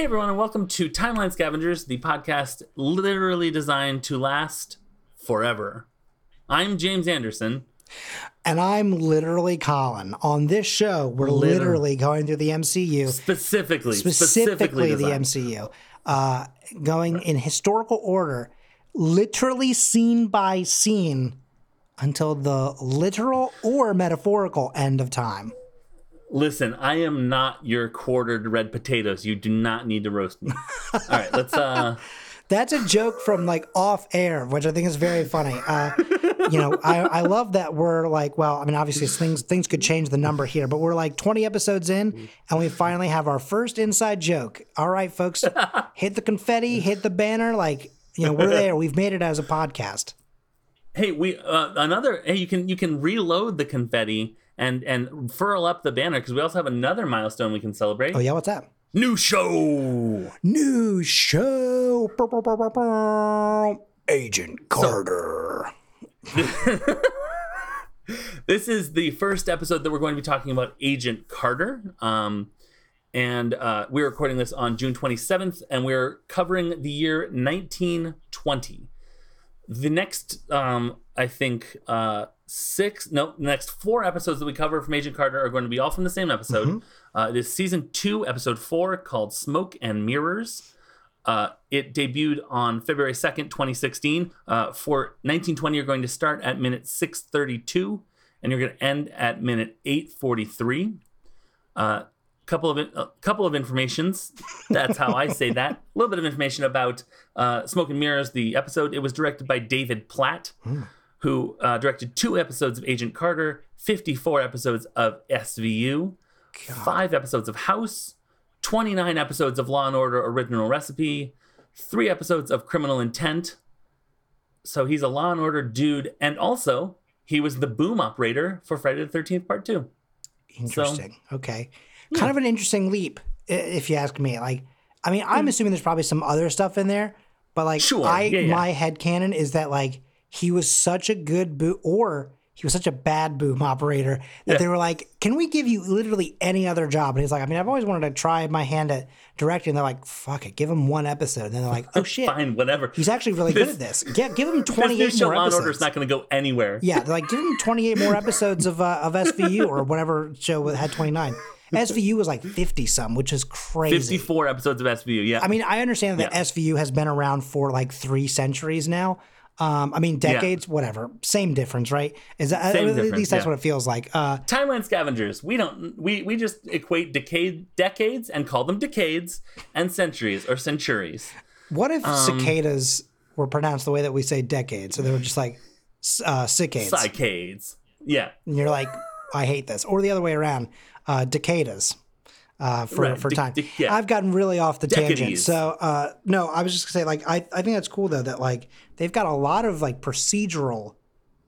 Hey everyone, and welcome to Timeline Scavengers, the podcast literally designed to last forever. I'm James Anderson. And I'm literally Colin. On this show, we're Liter- literally going through the MCU, Specifically, specifically, the. MCU, uh, going in historical order, literally scene by scene until the literal or metaphorical end of time. Listen, I am not your quartered red potatoes. You do not need to roast me. All right, let's uh That's a joke from like off air, which I think is very funny. Uh, you know, I, I love that we're like, well, I mean, obviously things things could change the number here, but we're like 20 episodes in, and we finally have our first inside joke. All right, folks, hit the confetti, hit the banner, like you know, we're there. We've made it as a podcast. hey, we uh, another hey, you can you can reload the confetti and and furl up the banner because we also have another milestone we can celebrate. Oh yeah, what's that? New show. New show, Bow, bow, bow. Agent Carter. This is the first episode that we're going to be talking about Agent Carter. Um, and uh, we're recording this on June 27th, and we're covering the year 1920. The next, um, I think, uh, six, no, next four episodes that we cover from Agent Carter are going to be all from the same episode. Uh, it is season two, episode four, called Smoke and Mirrors. Uh, it debuted on February 2nd, 2016. Uh, for 1920, you're going to start at minute 632 and you're going to end at minute 843. Uh, couple of a couple of informations. That's how I say that. A little bit of information about uh, Smoke and Mirrors. The episode it was directed by David Platt, who uh, directed two episodes of Agent Carter, 54 episodes of SVU, five episodes of House, 29 episodes of Law and Order Original Recipe, three episodes of Criminal Intent. So he's a Law and Order dude, and also he was the boom operator for Friday the 13th Part Two. Interesting. okay. Kind of an interesting leap, if you ask me. Like, I mean, I'm assuming there's probably some other stuff in there, but like, Sure. I Yeah, yeah. my head canon is that like he was such a good boom, or he was such a bad boom operator that Yeah. they were like, "Can we give you literally any other job?" And he's like, "I mean, I've always wanted to try my hand at directing." And They're like, "Fuck it, give him one episode." And then they're like, "Oh shit, Fine, whatever. he's actually really good at this. Give, give him This 28 show, more Law episodes." Order, is not going to go anywhere. Yeah, they're like give him 28 more episodes of uh, of SVU or whatever show had 29. SVU was like 50 some, which is crazy. 54 episodes of SVU. Yeah. I mean, I understand that Yeah. SVU has been around for like three centuries now. Um, I mean, decades, whatever, same difference, right? Is that Same at difference, least that's yeah. what it feels like? Uh, timeline scavengers. We don't. We we just equate decade decades and call them decades and centuries or centuries. what if Um, cicadas were pronounced the way that we say decades? So they were just like uh, cicades, Cycades. Yeah. and you're like, I hate this, or the other way around, uh, decadas. Uh, for, Right, for time, de- yeah. I've gotten really off the tangent. So uh, no, I was just gonna say like I, I think that's cool though that like they've got a lot of like procedural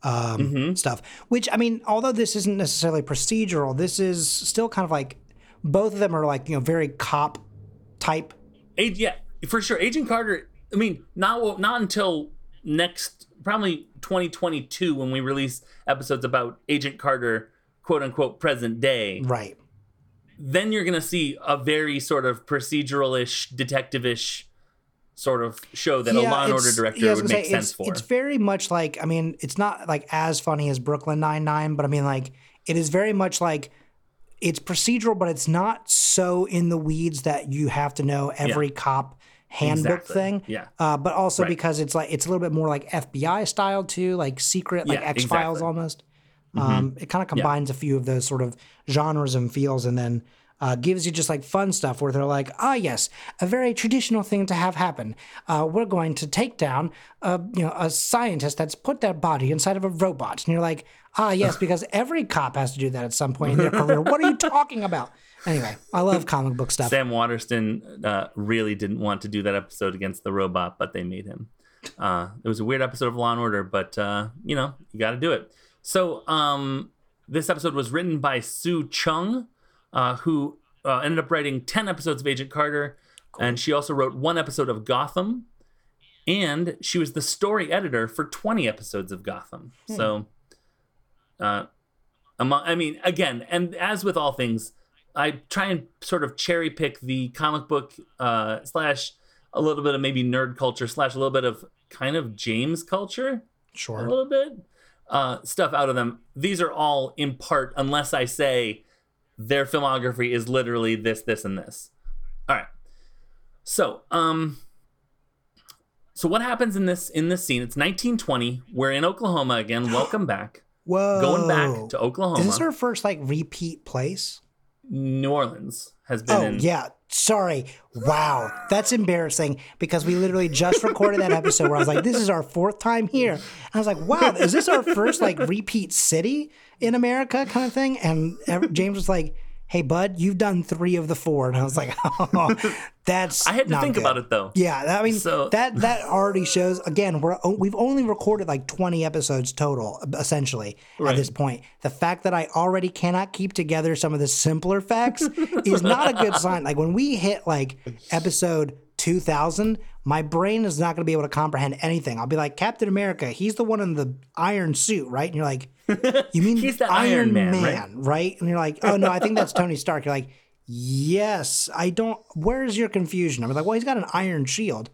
um, Mm-hmm. stuff. Which I mean, although this isn't necessarily procedural, this is still kind of like both of them are like you know very cop type. Ag- yeah, for sure. Agent Carter. I mean, not not until next, probably 2022 when we release episodes about Agent Carter, quote unquote, present day. Right. Then you're gonna see a very sort of procedural-ish, detective-ish sort of show that a Law and Order director yeah, would make say, sense it's, for. It's very much like I mean, it's not like as funny as Brooklyn Nine Nine, but I mean, like it is very much like it's procedural, but it's not so in the weeds that you have to know every cop handbook Exactly. thing. Yeah. Uh, but also Right. because it's like it's a little bit more like FBI style too, like secret, like Yeah, X Files exactly. Mm-hmm. almost. Um, it kind of combines a few of those sort of genres and feels, and then uh, gives you just like fun stuff where they're like, ah, yes, a very traditional thing to have happen. Uh, we're going to take down, a, you know, a scientist that's put their body inside of a robot, and you're like, ah, yes, because every cop has to do that at some point in their career. What are you talking about? Anyway, I love comic book stuff. Sam Waterston uh, really didn't want to do that episode against the robot, but they made him. Uh, it was a weird episode of Law and Order, but uh, you know you got to do it. So um, this episode was written by Sue Chung, uh, who uh, ended up writing ten episodes of Agent Carter, and she also wrote one episode of Gotham, and she was the story editor for twenty episodes of Gotham. So, uh, among, I mean, again, and as with all things, I try and sort of cherry pick the comic book uh, slash a little bit of maybe nerd culture slash a little bit of kind of James culture, Sure. a little bit uh, stuff out of them. These are all in part, unless I say their filmography is literally this, this, and this. All right. So, um, so what happens in this in this scene? It's 1920. We're in Oklahoma again. Welcome back. Whoa. Going back to Oklahoma. Is this our first like repeat place? New Orleans has been Oh in. yeah. Sorry. Wow. That's embarrassing because we literally just recorded that episode where I was like, this is our fourth time here. And I was like, wow, is this our first like repeat city in America kind of thing? And James was like, hey, bud, you've done three of the four. And I was like, oh, that's. I had to think good. about it though. Yeah, I mean So- that that already shows. Again, we're, oh, we've only recorded like twenty episodes total, essentially at this point. The fact that I already cannot keep together some of the simpler facts is not a good sign. Like when we hit like episode two thousand, my brain is not going to be able to comprehend anything. I'll be like Captain America. He's the one in the iron suit, right? And you're like, you mean He's the Iron, Iron Man, Man, right? right? And you're like, oh no, I think that's Tony Stark. You're like. Yes, I don't. Where's your confusion? I'm like, well, he's got an iron shield.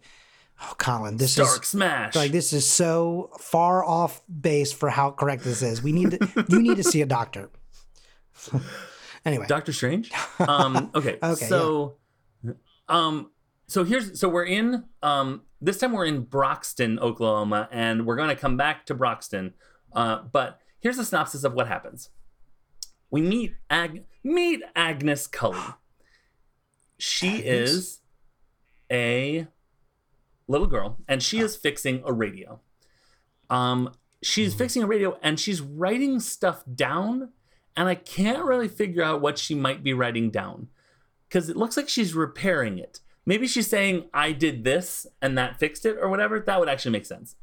Oh, Colin, this Dark is Smash. like this is so far off base for how correct this is. We need to, you need to see a doctor. anyway, Doctor Strange. Um, okay. Okay, So, um, so here's so we're in um this time we're in Broxton, Oklahoma, and we're going to come back to Broxton. Uh, but here's a synopsis of what happens. We meet Ag meet Agnes Cully. She Agnes? is a little girl, and she is fixing a radio. Um, she's fixing a radio, and she's writing stuff down and I can't really figure out what she might be writing down because it looks like she's repairing it. Maybe she's saying, I did this and that fixed it or whatever. That would actually make sense.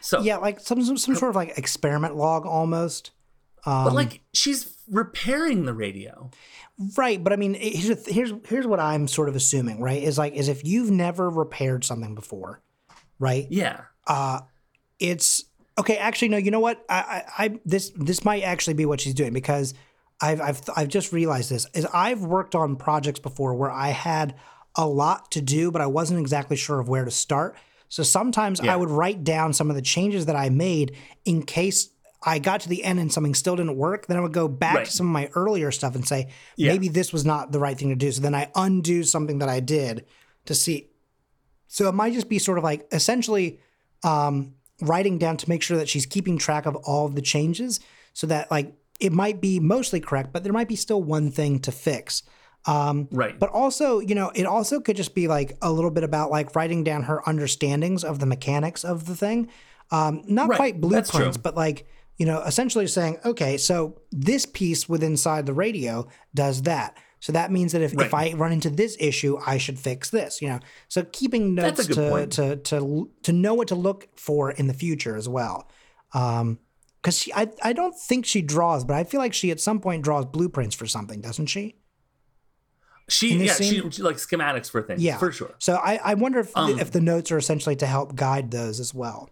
So, yeah, like some some, some sort of like experiment log almost. Um, but like she's repairing the radio. Right, but I mean, here's here's here's what I'm sort of assuming, right? Is like is if you've never repaired something before, right? Yeah. Uh it's okay. Actually, no. You know what? I, I, I this this might actually be what she's doing because I've I've I've just realized this is I've worked on projects before where I had a lot to do, but I wasn't exactly sure of where to start. So sometimes Yeah. I would write down some of the changes that I made in case I got to the end and something still didn't work. Then I would go back Right. to some of my earlier stuff and say Yeah. maybe this was not the right thing to do. So then I undo something that I did to see. So it might just be sort of like essentially um, writing down to make sure that she's keeping track of all of the changes so that like it might be mostly correct, but there might be still one thing to fix. Um, Right. but also, you know, it also could just be like a little bit about like writing down her understandings of the mechanics of the thing. Um, not Right, quite blueprints, but like, you know, essentially saying, okay, so this piece with inside the radio does that. So that means that if, if I run into this issue, I should fix this, you know. So keeping notes to, to to to know what to look for in the future as well. Um because I, I don't think she draws, but I feel like she at some point draws blueprints for something, doesn't she? She, yeah, she, scene? she like schematics for things. Yeah, For sure. So I, I wonder if Um, if the notes are essentially to help guide those as well.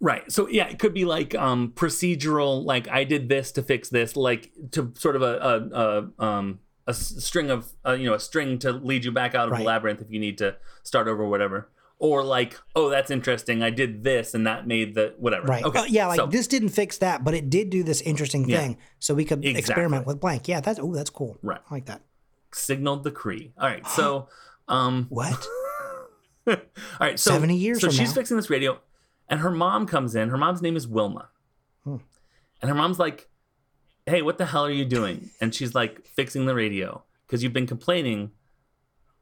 Right. So yeah, it could be like um procedural, like I did this to fix this, like to sort of a a, a um a string of uh, you know a string to lead you back out of Right. the labyrinth if you need to start over, or whatever. Or like, oh, that's interesting. I did this, and that made the whatever. Right. Okay. Uh, yeah, like so, this didn't fix that, but it did do this interesting Yeah. thing. So we could Exactly. experiment with blank. Yeah, that's oh, that's cool. Right. I like that. Signaled the Cree. All right. So, um, What? all right. So 70 years So she's now. fixing this radio, and her mom comes in. Her mom's name is Wilma, Hmm. and her mom's like, "Hey, what the hell are you doing?" And she's like, "Fixing the radio because you've been complaining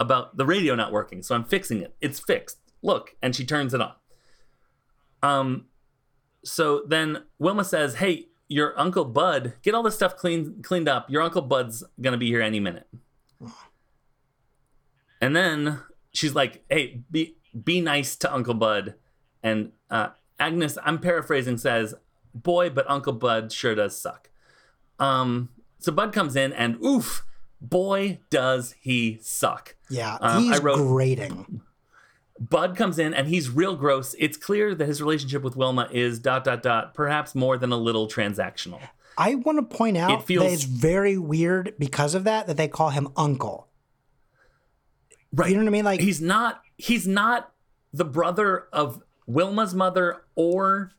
about the radio not working. So I'm fixing it. It's fixed. Look." And she turns it on. Um, so then Wilma says, "Hey." Your uncle Bud, get all this stuff cleaned cleaned up. Your uncle Bud's gonna be here any minute. And then she's like, "Hey, be be nice to Uncle Bud." And uh, Agnes, I'm paraphrasing, says, "Boy, but Uncle Bud sure does suck." Um, so Bud comes in, and oof, boy, does he suck. Yeah, Um, he's wrote- grating. Bud comes in, and he's real gross. It's clear that his relationship with Wilma is dot dot dot, perhaps more than a little transactional. I want to point out feels- that it's very weird because of that that they call him uncle. right. You know what I mean? Like he's not he's not the brother of Wilma's mother or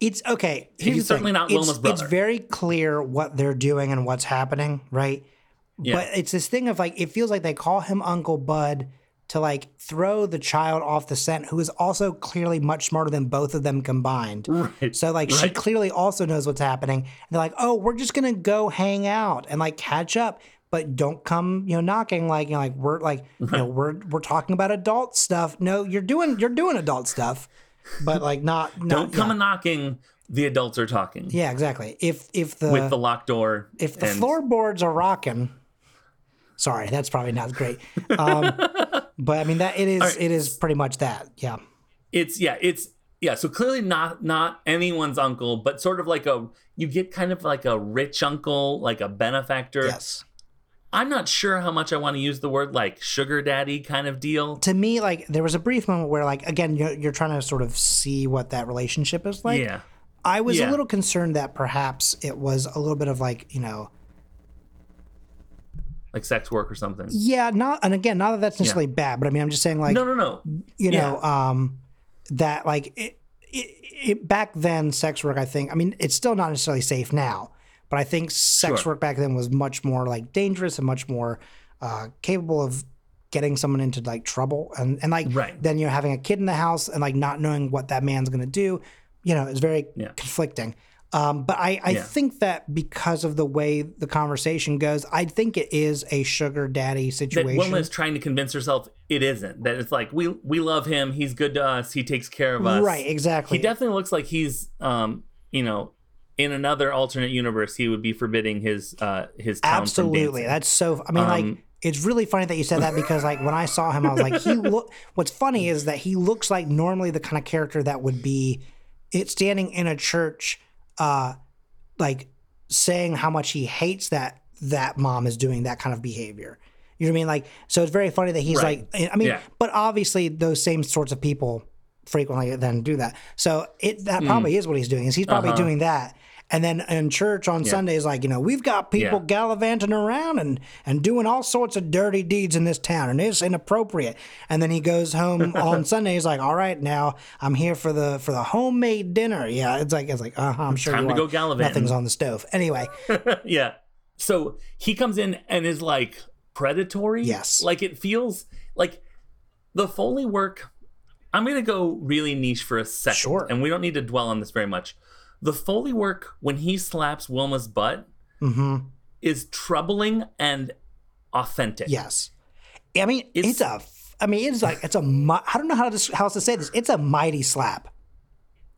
It's okay. He's certainly thing. not it's, Wilma's brother. It's very clear what they're doing and what's happening, right? Yeah. But it's this thing of like it feels like they call him Uncle Bud to like throw the child off the scent, who is also clearly much smarter than both of them combined. Right. So like she clearly also knows what's happening. And they're like, oh, we're just gonna go hang out and like catch up. But don't come, you know, knocking like you know, like we're like you know we're we're talking about adult stuff. No, you're doing you're doing adult stuff, but like not, not don't come yeah. knocking. The adults are talking Yeah, exactly. If if the, with the locked door. if the and- floorboards are rocking, sorry, that's probably not great. Um, but I mean that it is right. it is pretty much that. Yeah. it's yeah it's yeah so clearly not not anyone's uncle but sort of like a you get kind of like a rich uncle like a benefactor Yes. i'm not sure how much i want to use the word like sugar daddy kind of deal To me, like there was a brief moment where, like, again, you're, you're trying to sort of see what that relationship is like. yeah I was a little concerned that perhaps it was a little bit of like, you know, like sex work or something yeah, not, and again, not that that's necessarily bad, but I mean, I'm just saying, like, no no no you yeah. know, um, that like it, it, it, back then, sex work, I think, I mean, it's still not necessarily safe now, but I think sex Sure. work back then was much more like dangerous and much more uh, capable of getting someone into like trouble and, and like Right. then you're having a kid in the house and like not knowing what that man's going to do, you know, it's very Yeah. conflicting. Um, but I, I Yeah. think that because of the way the conversation goes, I think it is a sugar daddy situation. Wilma is trying to convince herself it isn't. That it's like we we love him. He's good to us. He takes care of us. right, exactly. He definitely looks like he's um you know in another alternate universe he would be forbidding his uh his town Absolutely. That's so. I mean, Um, like, it's really funny that you said that because, like, when I saw him, I was like, he look. What's funny is that he looks like normally the kind of character that would be, it standing in a church, uh, like saying how much he hates that that mom is doing that kind of behavior. You know what I mean? Like, so it's very funny that he's Right. like, I mean, Yeah. but obviously those same sorts of people frequently then do that. So it that probably is what he's doing. Is he's probably Uh-huh. doing that. And then in church on Sundays, like you know, we've got people Yeah. gallivanting around and and doing all sorts of dirty deeds in this town, and it's inappropriate. And then he goes home on Sunday. He's like, "All right, now I'm here for the for the homemade dinner." Yeah, it's like it's like, uh huh. I'm sure Time to are. go gallivanting. Nothing's on the stove. Anyway, yeah. So he comes in and is like predatory. Yes. Like it feels like the Foley work. I'm going to go really niche for a second. Sure. And we don't need to dwell on this very much. The Foley work, when he slaps Wilma's butt, hmm is troubling and authentic. yes. I mean, it's, It's- a. I mean, it's like it's a, I don't know how to how else to say this. It's a mighty slap.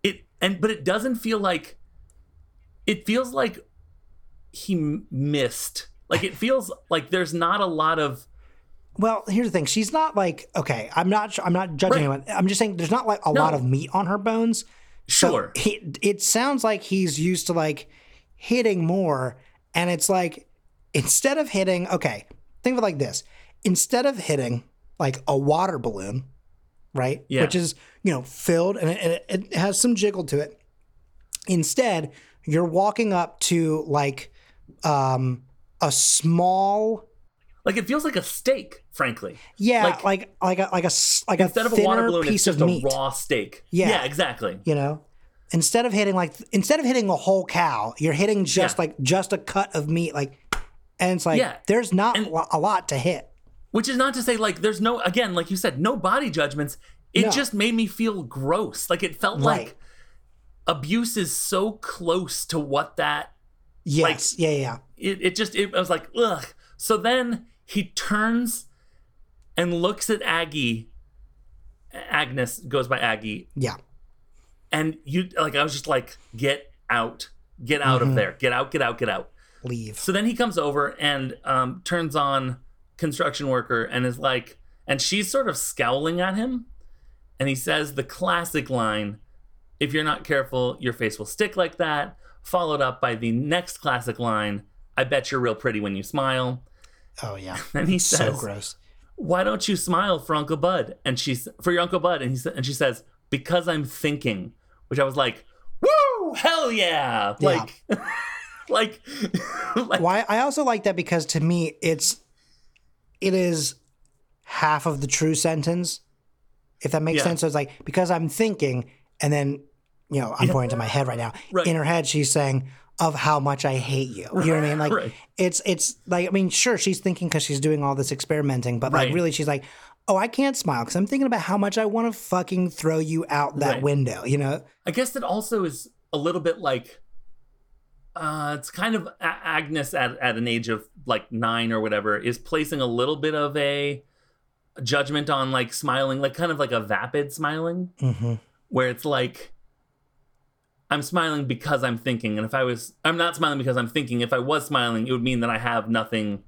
It and but it doesn't feel like it feels like he missed. Like it feels like there's not a lot of Well, here's the thing. She's not like okay. I'm not. I'm not judging Right. anyone. I'm just saying there's not like a No. lot of meat on her bones. So Sure. he, it sounds like he's used to like hitting more, and it's like instead of hitting, okay, think of it like this: instead of hitting like a water balloon, right, Yeah. which is you know filled and it, and it, it has some jiggle to it. Instead, you're walking up to like um, a small like it feels like a steak, frankly. Yeah, Like- like like a like a like Instead a of a water balloon, it's piece just of a raw steak. Yeah. Yeah, exactly. You know, instead of hitting like instead of hitting a whole cow, you're hitting just Yeah. like just a cut of meat. Like, and it's like Yeah. there's not And- a lot to hit. Which is not to say like there's no again, like you said, no body judgments. It No. just made me feel gross. Like it felt Right. like abuse is so close to what that Yes, yeah, yeah, yeah. it, it just it, I was like, ugh. So then he turns and looks at Aggie. Agnes goes by Aggie, yeah. and you like I was just like, get out, get out Mm-hmm. of there, get out, get out, get out. Leave. So then he comes over and um, turns on construction worker and is like, and she's sort of scowling at him, and he says the classic line, "If you're not careful, your face will stick like that." Followed up by the next classic line, "I bet you're real pretty when you smile." Oh yeah, And he so gross. "Why don't you smile for Uncle Bud?" And she's for your Uncle Bud, and he and she says, "Because I'm thinking," which I was like, "Woo, hell yeah!" Yeah. Like, like, like why I also like that because to me it's it is half of the true sentence if that makes yeah. sense so it's like because i'm thinking and then you know i'm yeah. pointing to my head right now right. in her head she's saying of how much i hate you. You know what i mean? Like right. it's it's like i mean sure she's thinking because she's doing all this experimenting but like really she's like oh i can't smile because i'm thinking about how much i want to fucking throw you out that window you know? I guess that also is a little bit like uh, it's kind of Agnes at, at an age of like nine or whatever is placing a little bit of a judgment on like smiling, like kind of like a vapid smiling, mm-hmm. where it's like I'm smiling because I'm thinking, and if I was, I'm not smiling because I'm thinking. If I was smiling, it would mean that I have nothing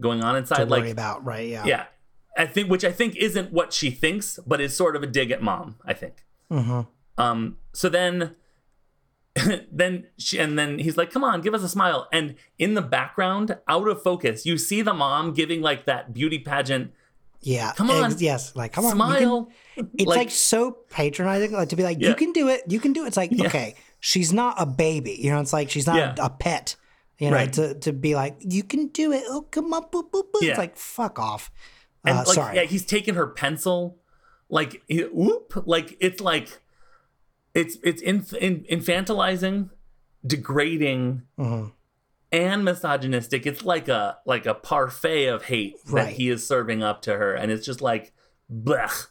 going on inside. To worry like about, right? Yeah, yeah. I think, which I think isn't what she thinks, but is sort of a dig at mom. I think. Mm-hmm. Um. So then then she, and then he's like, "Come on, give us a smile." And in the background, out of focus, you see the mom giving like that beauty pageant. Yeah, come on, ex- yes, like come on, smile. Can, it's like, like, so patronizing, like to be like, yeah. "You can do it, you can do it." It's like, yeah. okay, she's not a baby, you know. It's like she's not yeah. a, pet, you know. Right. To to be like, "You can do it." Oh, come on, boop, boop, boop. It's like, fuck off. And uh, like, sorry. yeah, he's taking her pencil, like, whoop, like it's like it's it's inf- in, infantilizing, degrading, mm-hmm. And misogynistic. It's like a like a parfait of hate right. that he is serving up to her, and it's just like, blech.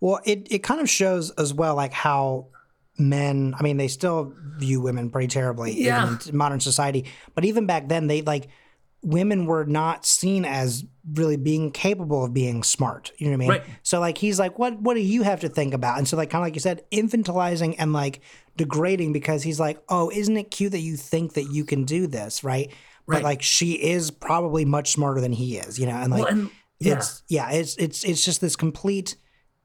Well, it it kind of shows as well, like how men. I mean, they still view women pretty terribly yeah. in modern society, but even back then, they like women were not seen as really being capable of being smart. You know what I mean? Right. So like he's like, what what do you have to think about? And so like kind of like you said, infantilizing and like degrading because he's like, oh, isn't it cute that you think that you can do this, right? right. But like she is probably much smarter than he is, you know, and like well, and, yeah. it's yeah, it's it's it's just this complete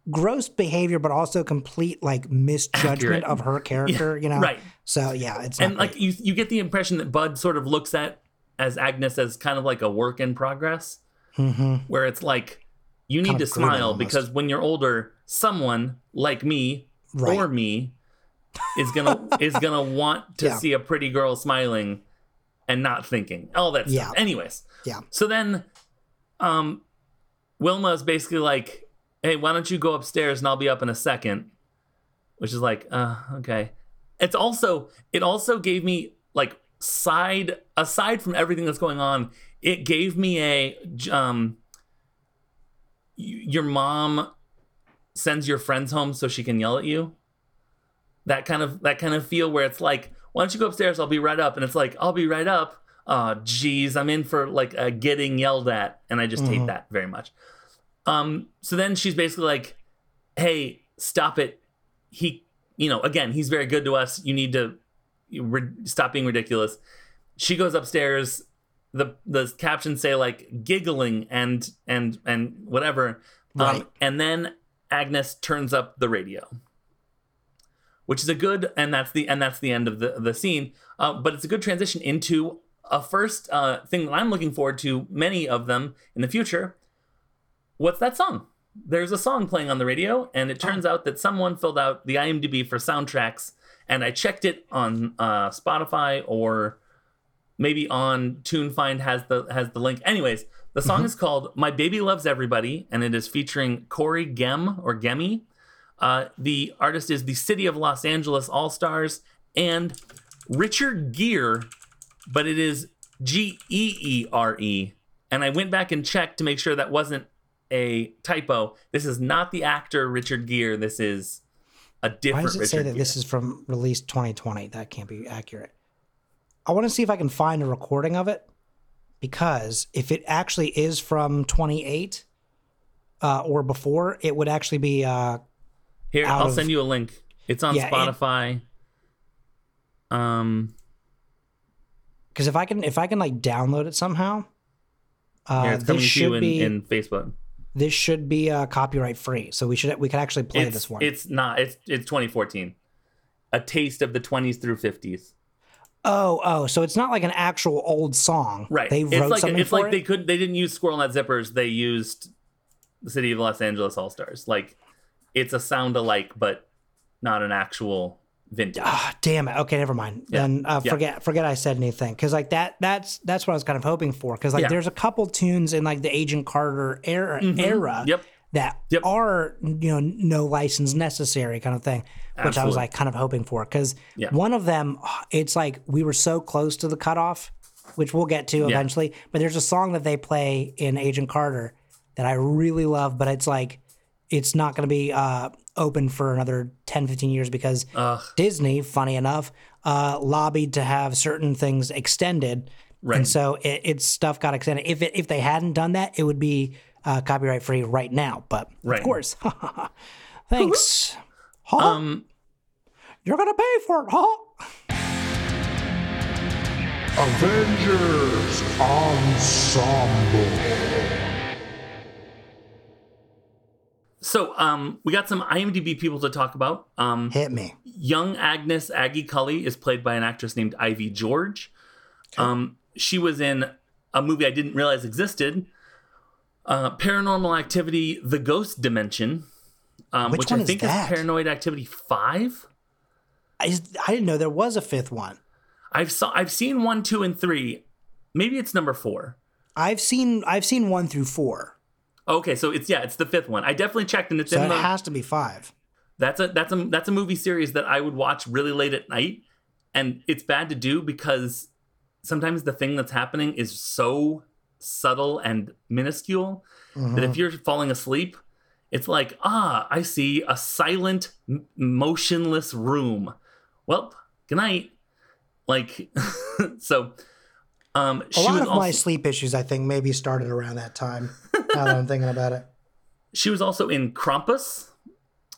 gross behavior, but also complete like misjudgment Accurate. of her character, yeah, you know? Right. So yeah, it's and like you you get the impression that Bud sort of looks at as Agnes as kind of like a work in progress, mm-hmm. where it's like you need kind to smile because when you're older, someone like me right. or me is gonna is gonna want to yeah. see a pretty girl smiling and not thinking all that stuff. Yeah. Anyways, yeah. So then, um, Wilma is basically like, "Hey, why don't you go upstairs and I'll be up in a second? Which is like, uh, okay. It's also it also gave me like side aside from everything that's going on, it gave me a um your mom sends your friends home so she can yell at you. That kind of that kind of feel where it's like, why don't you go upstairs? I'll be right up. And it's like, I'll be right up. Oh, geez, I'm in for like a getting yelled at, and I just mm-hmm. hate that very much. Um, so then she's basically like, "Hey, stop it. He, you know, again, he's very good to us. You need to stop being ridiculous. She goes upstairs. The the captions say like giggling and and and whatever. Um, right. Um, and then Agnes turns up the radio, which is a good and that's the and that's the end of the the scene. Uh, but it's a good transition into a first uh, thing that I'm looking forward to. Many of them in the future. What's that song? There's a song playing on the radio, and it turns oh. out that someone filled out the IMDb for soundtracks and I checked it on uh, Spotify or maybe on TuneFind has the has the link. Anyways, the song mm-hmm. is called "My Baby Loves Everybody" and it is featuring Corey Gem or Gemi. Uh, the artist is the City of Los Angeles All Stars and Richard Geere, but it is G E E R E. And I went back and checked to make sure that wasn't a typo. This is not the actor Richard Gere. This is a different. Why does it Richard say that Gere. this is from release 2020? That can't be accurate. I want to see if I can find a recording of it because if it actually is from 28 uh, or before, it would actually be. Uh, Here, I'll of, send you a link. It's on yeah, Spotify. It, um, because if I can, if I can like download it somehow, uh, Here, it's coming to you in, be, in Facebook this should be uh, copyright free. So we should we could actually play it's, this one. It's not. It's it's 2014. A taste of the 20s through 50s. Oh, oh, so it's not like an actual old song. Right. They wrote it's like, something It's for like it? they could they didn't use Squirrel Nut Zippers. They used the City of Los Angeles All Stars. Like it's a sound alike, but not an actual vintage. Ah, damn it. Okay, never mind. Then uh, Yeah. forget forget I said anything because like that that's that's what I was kind of hoping for because like Yeah. there's a couple tunes in like the Agent Carter era era Mm-hmm. Yep. that Yep. are you know no license necessary kind of thing, which I was like kind of hoping for because Yeah. one of them it's like we were so close to the cutoff, which we'll get to eventually. But there's a song that they play in Agent Carter that I really love, but it's like it's not going to be uh, open for another 10, 15 years because Ugh. Disney, funny enough, uh, lobbied to have certain things extended. Right. And so it, its stuff got extended. If it, if they hadn't done that, it would be uh, copyright free right now. But Right. of course, thanks. Huh? Um, You're gonna pay for it, huh? Avengers Ensemble. So um, we got some IMDb people to talk about. Um, Hit me. young Agnes Aggie Cully is played by an actress named Ivy George. Um, she was in a movie I didn't realize existed, uh, Paranormal Activity: The Ghost Dimension, um, Which which, one I is think that? is Paranoid Activity Five. I, I didn't know there was a fifth one. I've saw I've seen one, two, and three. Maybe it's number four. I've seen I've seen one through four, Okay, so it's yeah, it's the fifth one. I definitely checked, and it's so in it the. has to be five. That's a that's a that's a movie series that I would watch really late at night, and it's bad to do because sometimes the thing that's happening is so subtle and minuscule that if you're falling asleep, it's like ah, I see a silent, m- motionless room. Well, good night. Like so. Um, A she lot was of also, my sleep issues, I think, maybe started around that time. now that I'm thinking about it. She was also in Krampus,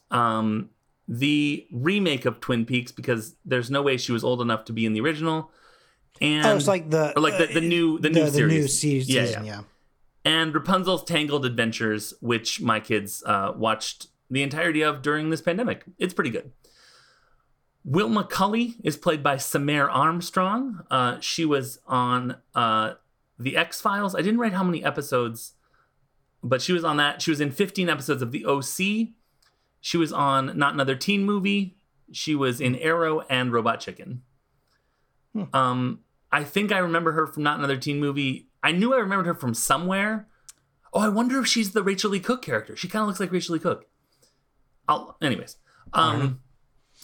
um, the remake of Twin Peaks, because there's no way she was old enough to be in the original. And oh, it's like the or like the, the new the, the, new the series. new se- Yeah, season. yeah. Yeah. and Rapunzel's Tangled Adventures, which my kids uh, watched the entirety of during this pandemic. It's pretty good. Wilma Cully is played by Samaire Armstrong. Uh, she was on uh, the X Files. I didn't write how many episodes, but she was on that. She was in 15 episodes of The OC. She was on Not Another Teen Movie. She was in Arrow and Robot Chicken. Um, I think I remember her from Not Another Teen Movie. I knew I remembered her from somewhere. Oh, I wonder if she's the Rachael Leigh Cook character. She kind of looks like Rachael Leigh Cook. I'll, anyways, um,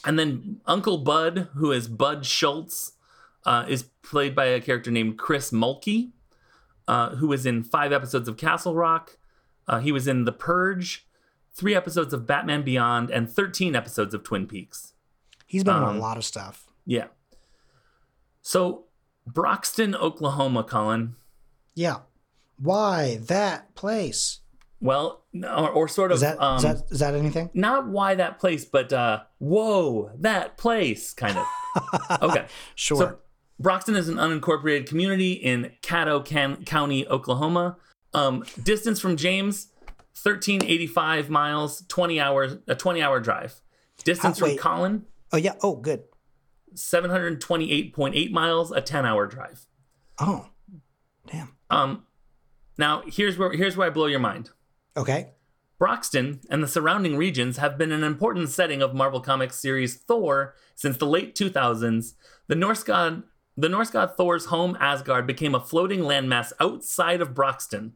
and then Uncle Bud, who is Bud Schultz, uh, is played by a character named Chris Mulkey, uh, who was in five episodes of Castle Rock. Uh, he was in The Purge, three episodes of Batman Beyond, and 13 episodes of Twin Peaks. He's been in Um, a lot of stuff. Yeah. So, Broxton, Oklahoma, Colin. Yeah. Why that place? Well, or, or sort of. Is that, um, is that is that anything? not why that place, but uh, whoa, that place, kind of. okay. Sure. So, Broxton is an unincorporated community in Caddo Can- County, Oklahoma. Um, distance from James, 1385 miles, 20 hours, a 20 hour drive. Distance How- from wait. Colin, oh yeah. Oh good. 728.8 miles, a 10 hour drive. Oh, damn. Um, now here's where here's where I blow your mind. Okay. Broxton and the surrounding regions have been an important setting of Marvel Comics series Thor since the late 2000s. The Norse god, the Norse god Thor's home Asgard became a floating landmass outside of Broxton.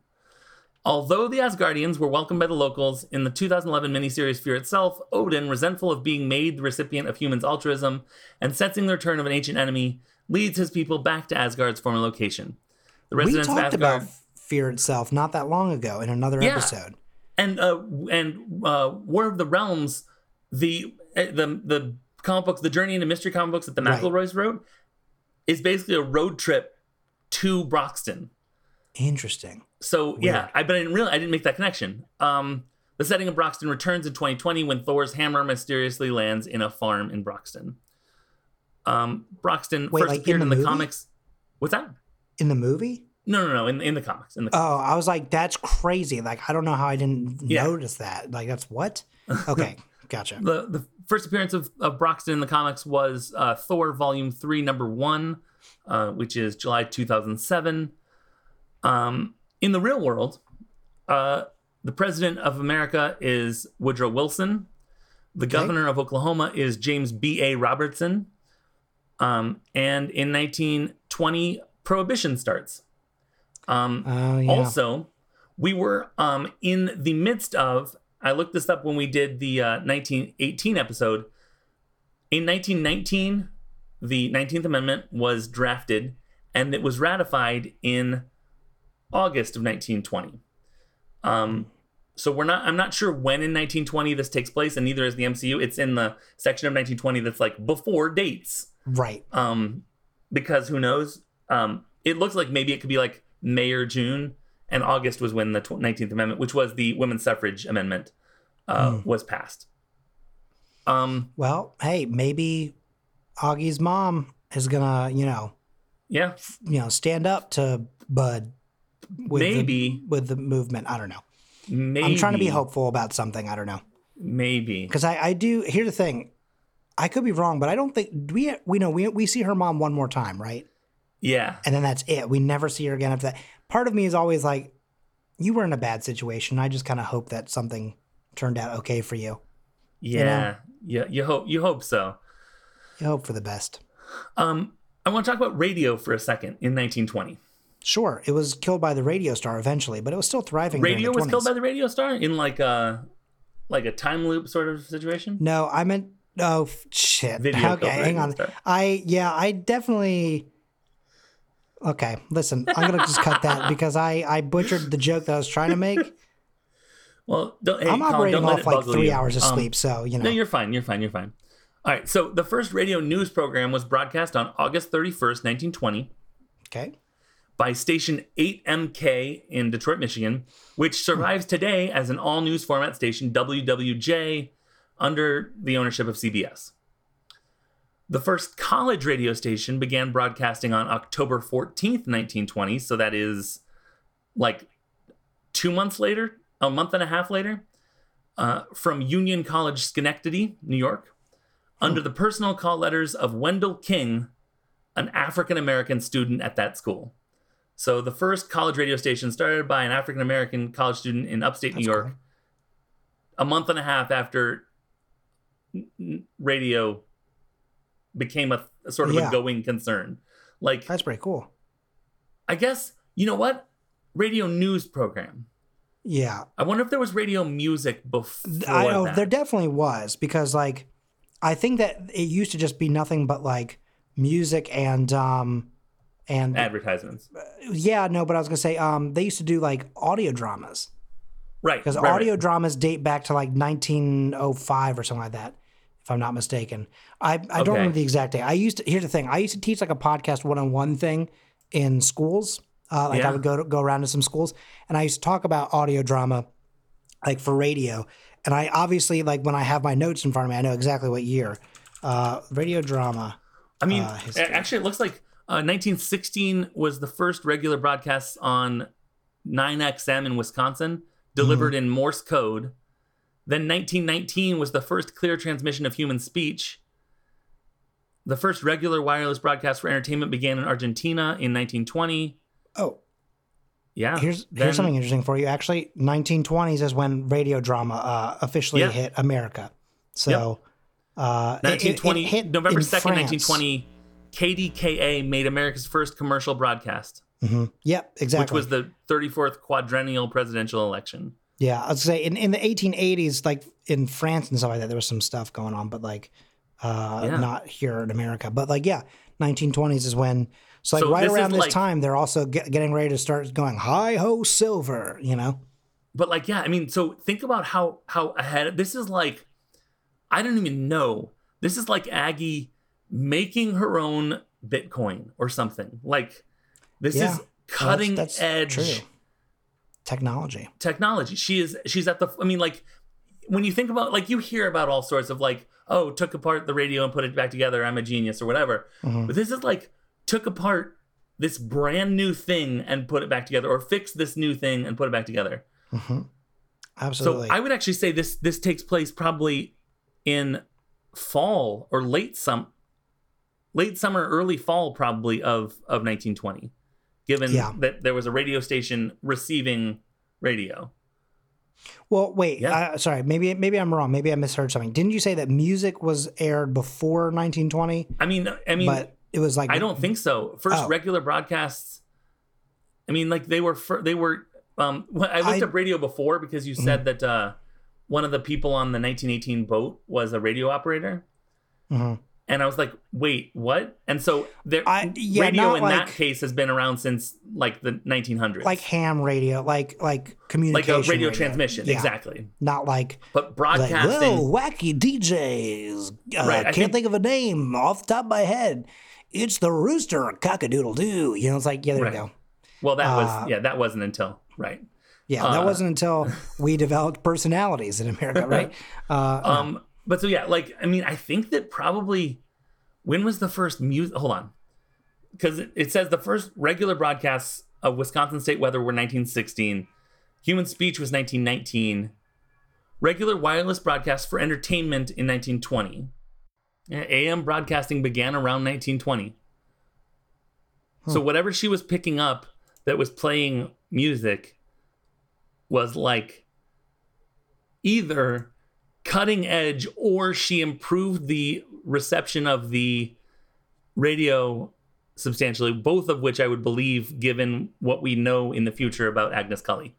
Although the Asgardians were welcomed by the locals in the 2011 miniseries Fear itself, Odin, resentful of being made the recipient of humans' altruism and sensing the return of an ancient enemy, leads his people back to Asgard's former location. The We residents of talked Asgard, about Fear itself not that long ago in another Yeah. episode. and uh, and uh, War of the Realms, the uh, the the comic books, the Journey into Mystery comic books that the Right. McElroys wrote, is basically a road trip to Broxton. Interesting. So yeah, I but I didn't really I didn't make that connection. Um, the setting of Broxton returns in 2020 when Thor's hammer mysteriously lands in a farm in Broxton. Um, Broxton Wait, first like in appeared the in the, comics. What's that? In the movie? No, no, no. In in the comics. In the Oh, I was like, that's crazy. Like, I don't know how I didn't Yeah. notice that. Like, that's what? Okay, gotcha. the the first appearance of, of Broxton in the comics was uh, Thor Volume Three, Number One, uh, which is July 2007. Um, in the real world, uh, the president of America is Woodrow Wilson. The governor of Oklahoma is James B. A. Robertson. Um, and in 1920, prohibition starts. Um, Oh yeah. Also, we were um, in the midst of. I looked this up when we did the uh, 1918 episode. In 1919, the 19th Amendment was drafted, and it was ratified in August of 1920. Um, so we're not. I'm not sure when in 1920 this takes place, and neither is the MCU. It's in the section of 1920 that's like before dates right. um because who knows um it looks like maybe it could be like may or june and august was when the 19th amendment which was the women's suffrage amendment uh was passed um Well, hey, maybe Augie's mom is gonna, you know, yeah you know, stand up to Bud. With Maybe. the, with the movement. I don't know. maybe I'm trying to be hopeful about something. I don't know maybe because I, I do. Here's the thing. I could be wrong, but I don't think we we know we we see her mom one more time, right? Yeah And then that's it. We never see her again after that. Part of me is always like, you were in a bad situation. I just kind of hope that something turned out okay for you. yeah yeah you hope you hope so You hope for the best. um i want to talk about radio for a second in 1920 Sure, it was killed by the radio star eventually, but it was still thriving. radio was killed by the radio star in like a like a time loop sort of situation No, I meant oh shit. Video okay, hang on. star. I yeah, I definitely. Okay, listen, I'm gonna just cut that because I I butchered the joke that I was trying to make. well don't, hey, I'm operating off like three you. hours of Um, sleep, so you know. No, you're fine. You're fine. You're fine. All right. So the first radio news program was broadcast on August 31st, 1920, okay. by station 8MK in Detroit, Michigan, which survives today as an all news format station, WWJ, under the ownership of CBS. The first college radio station began broadcasting on October 14th, 1920. So that is like two months later, a month and a half later, uh, from Union College, Schenectady, New York, under the personal call letters of Wendell King, an African American student at that school. So the first college radio station started by an African American college student in upstate New York, cool. a month and a half after radio became a, a sort of Yeah. a going concern. Like, That's pretty cool. I guess, you know what? Radio news program. Yeah, I wonder if there was radio music before I know that. there definitely was because like I think that it used to just be nothing but like music and um and advertisements. yeah no but I was gonna say um they used to do like audio dramas Right. because right, right. audio dramas date back to like 1905 or something like that if i'm not mistaken. I, I don't remember the exact date i used to here's the thing. I used to teach like a podcast one-on-one thing in schools. Uh, like Yeah. i would go to, go around to some schools and i used to talk about audio drama like for radio. And i obviously like when i have my notes in front of me i know exactly what year. Uh, radio drama I mean, uh, actually, it looks like uh, 1916 was the first regular broadcast on 9XM in Wisconsin, delivered Mm-hmm. in Morse code. Then 1919 was the first clear transmission of human speech. The first regular wireless broadcast for entertainment began in Argentina in 1920. oh Yeah. here's then- here's something interesting for you actually 1920s is when radio drama uh, officially Yeah. hit america so uh, it- it- it 1920, hit November 2nd, France. 1920, KDKA made America's first commercial broadcast, Mhm. Yep, exactly. which was the 34th quadrennial presidential election. Yeah, I was gonna say in, in the 1880s, like in France and stuff like that, there was some stuff going on, but like uh, Yeah. not here in America. But like, yeah, 1920s is when. So like So right this around this like- time, they're also get, getting ready to start going hi ho silver. You know, but like yeah i mean so think about how how ahead this is like i don't even know this is like aggie making her own bitcoin or something like this Yeah. is cutting that's edge true. Technology. technology she is she's at the i mean like when you think about like you hear about all sorts of like oh took apart the radio and put it back together i'm a genius or whatever Mhm. but this is like took apart this brand new thing and put it back together or fixed this new thing and put it back together hmm Absolutely. so I would actually say this this takes place probably in fall or late some late summer, early fall probably of of 1920, given Yeah. that there was a radio station receiving radio. Well, wait. Yeah. Uh, sorry, maybe maybe I'm wrong. Maybe I misheard something. Didn't you say that music was aired before 1920? I mean, I mean, But it was like I don't think so. First Oh. regular broadcasts. I mean, like they were fir- they were. Um, I looked I- Mm-hmm. up radio before because you said that uh, one of the people on the 1918 boat was a radio operator, Mhm. And I was like, "Wait, what?" And so there, I- yeah, radio in that case has been around since like the 1900s, like ham radio, like like communication. like a radio, transmission, Yeah. exactly. Not like But like broadcasting, whoa, wacky DJs. Uh, Right, I can't think- think of a name off the top of my head. It's the rooster cockadoodle doo. You know, it's like yeah, there Right. you go. well, that uh, was yeah, that wasn't until right. Yeah, that Uh, wasn't until we developed personalities in America, right? Uh, Um, but so yeah, like I mean, I think that probably when was the first music? Hold on, because it, it says the first regular broadcasts of Wisconsin state weather were 1916. Human speech was 1919. Regular wireless broadcasts for entertainment in 1920. Yeah, AM broadcasting began around 1920. So whatever she was picking up that was playing music was like either cutting edge or she improved the reception of the radio substantially both of which i would believe given what we know in the future about agnes cully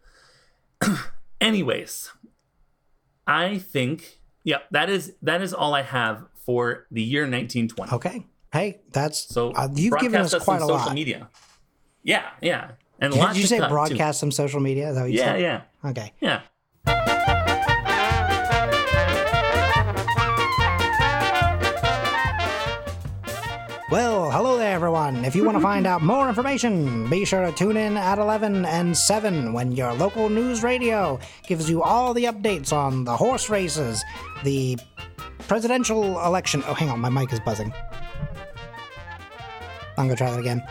anyways i think yeah that is that is all i have for the year 1920 okay. Hey, that's so uh, you've given broadcast us quite a social lot. media yeah yeah and Did lots you say cut, too. broadcast some social media? Is that yeah said? yeah Okay. yeah Well, hello there, everyone. If you want to find out more information, be sure to tune in at 11 and 7 when your local news radio gives you all the updates on the horse races, the presidential election. Oh, hang on, my mic is buzzing. I'm going to try that again.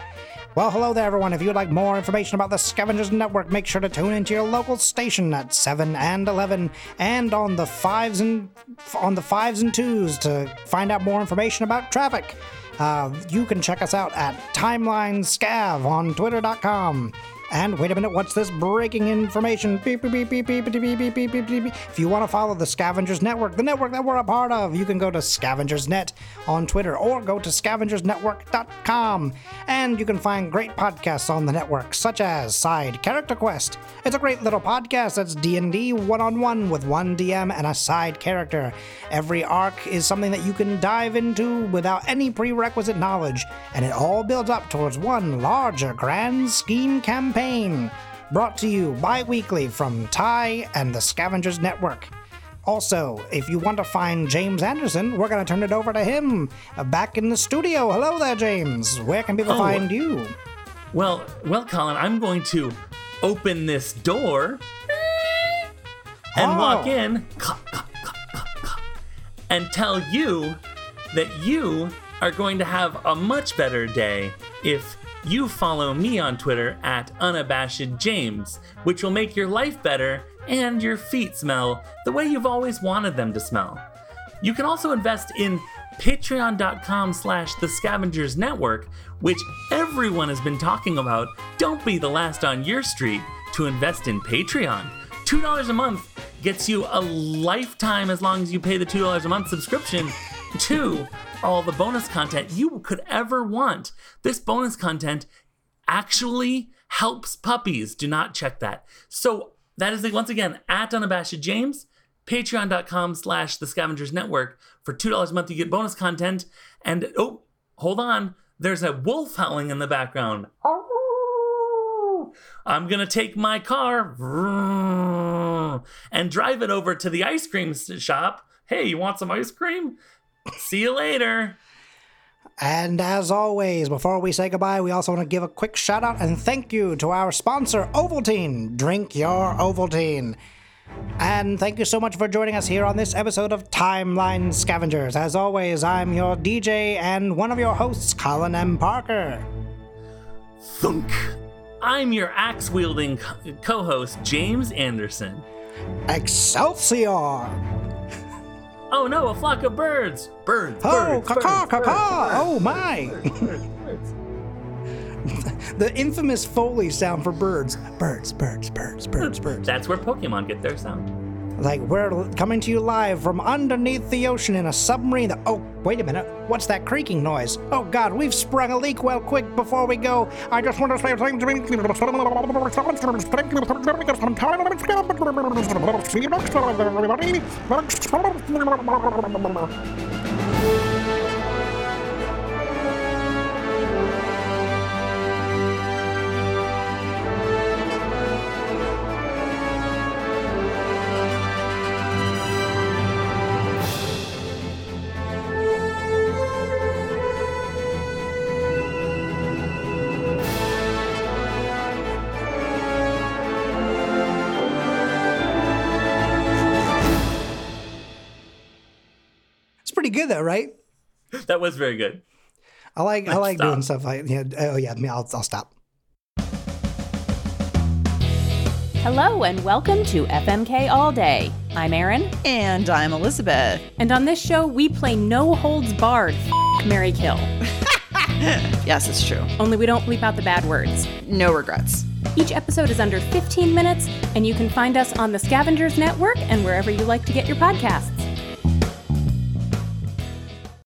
Well, hello there, everyone. If you would like more information about the Scavengers Network, make sure to tune into your local station at 7 and 11 and on the fives and on the fives and twos to find out more information about traffic. Uh, you can check us out at Timeline Scav on Twitter.com. And wait a minute, what's this breaking information? Beep, beep, beep, beep, beep, beep, beep, beep, beep, beep. If you want to follow the Scavengers Network, the network that we're a part of, you can go to ScavengersNet on Twitter or go to scavengersnetwork.com. And you can find great podcasts on the network, such as Side Character Quest. It's a great little podcast that's D&D one-on-one with one DM and a side character. Every arc is something that you can dive into without any prerequisite knowledge, and it all builds up towards one larger grand scheme campaign. Brought to you bi weekly from Ty and the Scavengers Network. Also, if you want to find James Anderson, we're going to turn it over to him uh, back in the studio. Hello there, James. Where can people Oh. find you? Well, well, Colin, I'm going to open this door and Oh. walk in and tell you that you are going to have a much better day if you follow me on Twitter at unabashedjames, which will make your life better and your feet smell the way you've always wanted them to smell. You can also invest in patreon.com slash the scavengers network which everyone has been talking about don't be the last on your street to invest in patreon $2 a month gets you a lifetime as long as you pay the $2 a month subscription to all the bonus content you could ever want. This bonus content actually helps puppies. Do not check that. So that is the, once again at unabashed james patreon.com slash the scavengers network. For $2 a month you get bonus content. And oh hold on. There's a wolf howling in the background. Oh! I'm gonna take my car and drive it over to the ice cream shop. Hey you want some ice cream see you later And as always, before we say goodbye, we also want to give a quick shout out and thank you to our sponsor, Ovaltine. Drink your Ovaltine. And thank you so much for joining us here on this episode of Timeline Scavengers. As always, I'm your DJ and one of your hosts, Colin M. Parker. thunk i'm your axe wielding co host james anderson Excelsior! Oh no a flock of birds birds Oh, birds, caw birds, caw birds. Oh my! the infamous Foley sound for birds. Birds, birds, birds, birds, birds. That's where Pokemon get their sound. Like we're coming to you live from underneath the ocean in a submarine. That, oh, wait a minute. What's that creaking noise? Oh God, we've sprung a leak. Well, quick before we go, I just want to say thank you. Good though, right? That was very good. I like I like stop. doing stuff like yeah. Oh yeah, I'll I'll stop. Hello and welcome to FMK All Day. I'm Erin. And I'm Elizabeth. And on this show, we play no holds barred f- Marry Kill. yes, it's true. Only we don't bleep out the bad words. No regrets. Each episode is under 15 minutes, and you can find us on the Scavengers Network and wherever you like to get your podcasts.